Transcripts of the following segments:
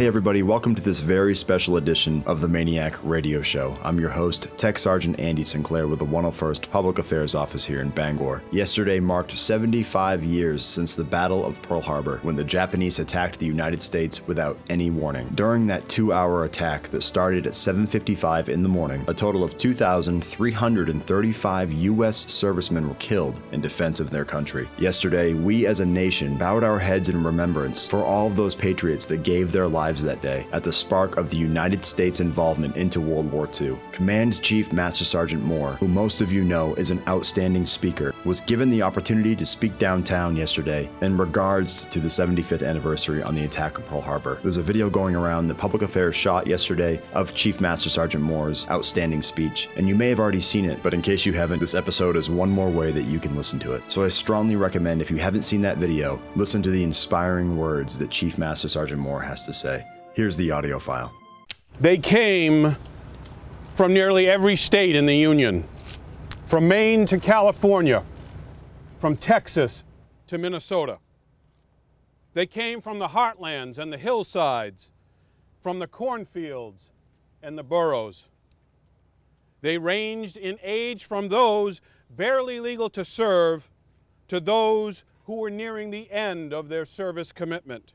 Hey, everybody, welcome to this very special edition of the MAINEiac Radio Show. I'm your host, Tech Sergeant Andy Sinclair with the 101st Public Affairs Office here in Bangor. Yesterday marked 75 years since the Battle of Pearl Harbor when the Japanese attacked the United States without any warning. During that two hour attack that started at 7.55 in the morning, a total of 2,335 U.S. servicemen were killed in defense of their country. Yesterday, we as a nation bowed our heads in remembrance for all of those patriots that gave their lives that day at the spark of the United States involvement into World War II. Command Chief Master Sergeant Moore, who most of you know is an outstanding speaker, was given the opportunity to speak downtown yesterday in regards to the 75th anniversary on the attack of Pearl Harbor. There's a video going around that Public Affairs shot yesterday of Chief Master Sergeant Moore's outstanding speech, and you may have already seen it, but in case you haven't, this episode is one more way that you can listen to it. So I strongly recommend if you haven't seen that video, listen to the inspiring words that Chief Master Sergeant Moore has to say. Here's the audio file. They came from nearly every state in the Union, from Maine to California, from Texas to Minnesota. They came from the heartlands and the hillsides, from the cornfields and the boroughs. They ranged in age from those barely legal to serve to those who were nearing the end of their service commitment.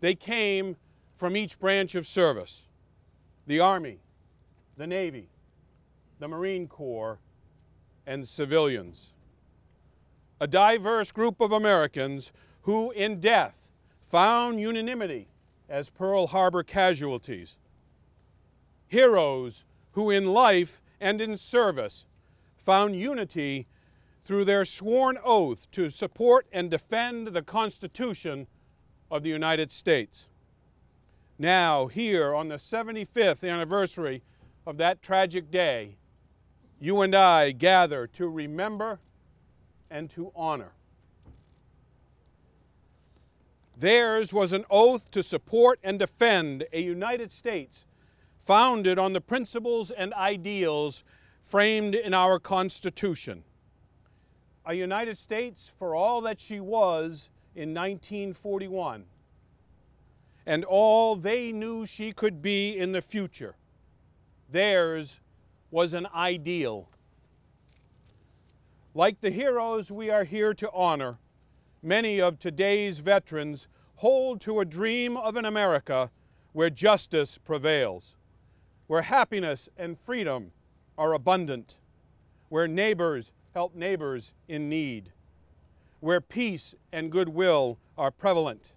They came from each branch of service the Army, the Navy, the Marine Corps, and civilians. A diverse group of Americans who, in death, found unanimity as Pearl Harbor casualties. Heroes who, in life and in service, found unity through their sworn oath to support and defend the Constitution of the United States. Now, here on the 75th anniversary of that tragic day, you and I gather to remember and to honor. Theirs was an oath to support and defend a United States founded on the principles and ideals framed in our Constitution. A United States for all that she was in 1941 and all they knew she could be in the future. Theirs was an ideal. Like the heroes we are here to honor, many of today's veterans hold to a dream of an America where justice prevails, where happiness and freedom are abundant, where neighbors help neighbors in need where peace and goodwill are prevalent,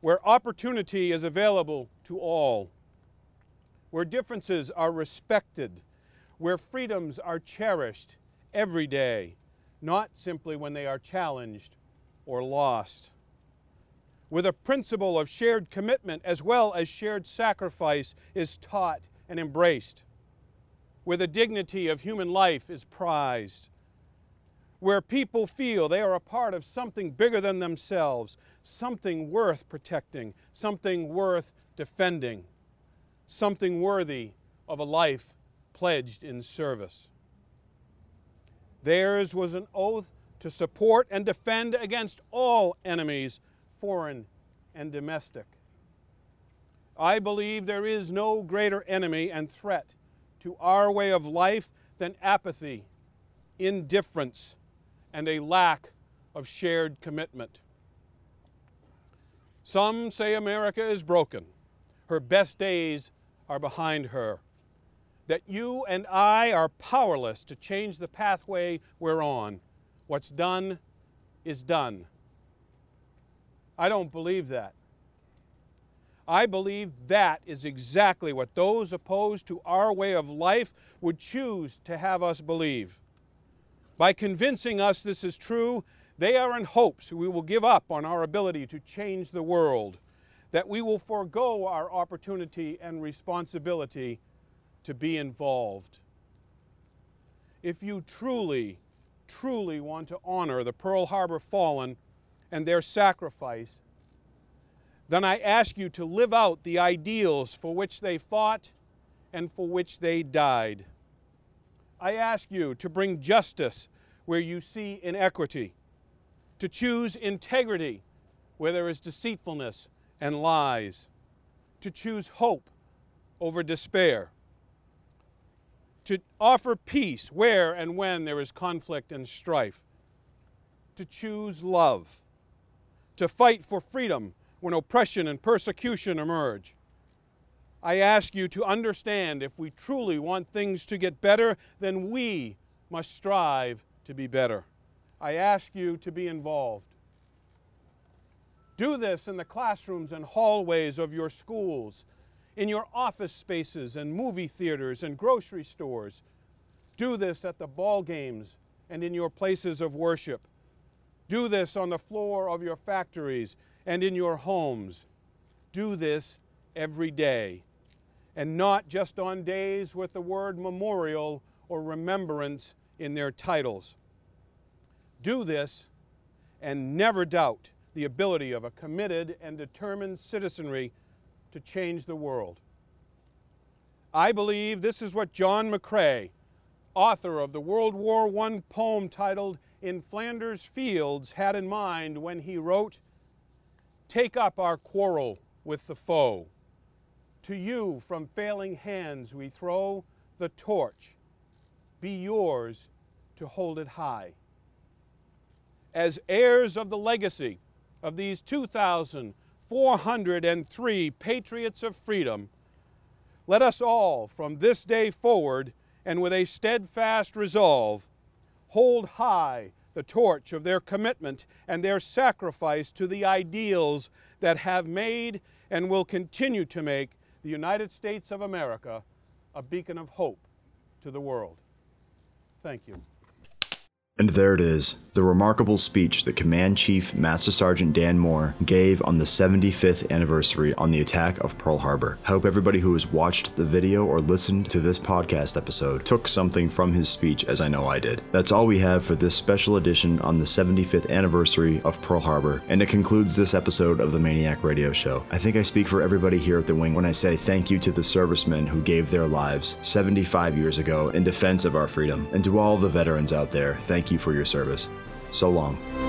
where opportunity is available to all, where differences are respected, where freedoms are cherished every day, not simply when they are challenged or lost. Where the principle of shared commitment as well as shared sacrifice is taught and embraced, where the dignity of human life is prized where people feel they are a part of something bigger than themselves, something worth protecting, something worth defending, something worthy of a life pledged in service. Theirs was an oath to support and defend against all enemies, foreign and domestic. I believe there is no greater enemy and threat to our way of life than apathy, indifference, and a lack of shared commitment. Some say America is broken. Her best days are behind her. That you and I are powerless to change the pathway we're on. What's done is done. I don't believe that. I believe that is exactly what those opposed to our way of life would choose to have us believe. By convincing us this is true, they are in hopes we will give up on our ability to change the world, that we will forego our opportunity and responsibility to be involved. If you truly, truly want to honor the Pearl Harbor fallen and their sacrifice, then I ask you to live out the ideals for which they fought and for which they died. I ask you to bring justice where you see inequity, to choose integrity where there is deceitfulness and lies, to choose hope over despair, to offer peace where and when there is conflict and strife, to choose love, to fight for freedom when oppression and persecution emerge. I ask you to understand if we truly want things to get better, then we must strive to be better. I ask you to be involved. Do this in the classrooms and hallways of your schools, in your office spaces and movie theaters and grocery stores. Do this at the ball games and in your places of worship. Do this on the floor of your factories and in your homes. Do this every day, and not just on days with the word memorial or remembrance in their titles. Do this and never doubt the ability of a committed and determined citizenry to change the world. I believe this is what John McCrae, author of the World War I poem titled In Flanders Fields, had in mind when he wrote, Take up our quarrel with the foe. To you from failing hands we throw the torch. Be yours to hold it high. As heirs of the legacy of these 2,403 patriots of freedom, let us all, from this day forward, and with a steadfast resolve, hold high the torch of their commitment and their sacrifice to the ideals that have made and will continue to make the United States of America a beacon of hope to the world. Thank you. And there it is, the remarkable speech that Command Chief Master Sergeant Dan Moore gave on the 75th anniversary on the attack of Pearl Harbor. I hope everybody who has watched the video or listened to this podcast episode took something from his speech, as I know I did. That's all we have for this special edition on the 75th anniversary of Pearl Harbor, and it concludes this episode of the MAINEiac Radio Show. I think I speak for everybody here at the Wing when I say thank you to the servicemen who gave their lives 75 years ago in defense of our freedom, and to all the veterans out there, thank you for your service. So long.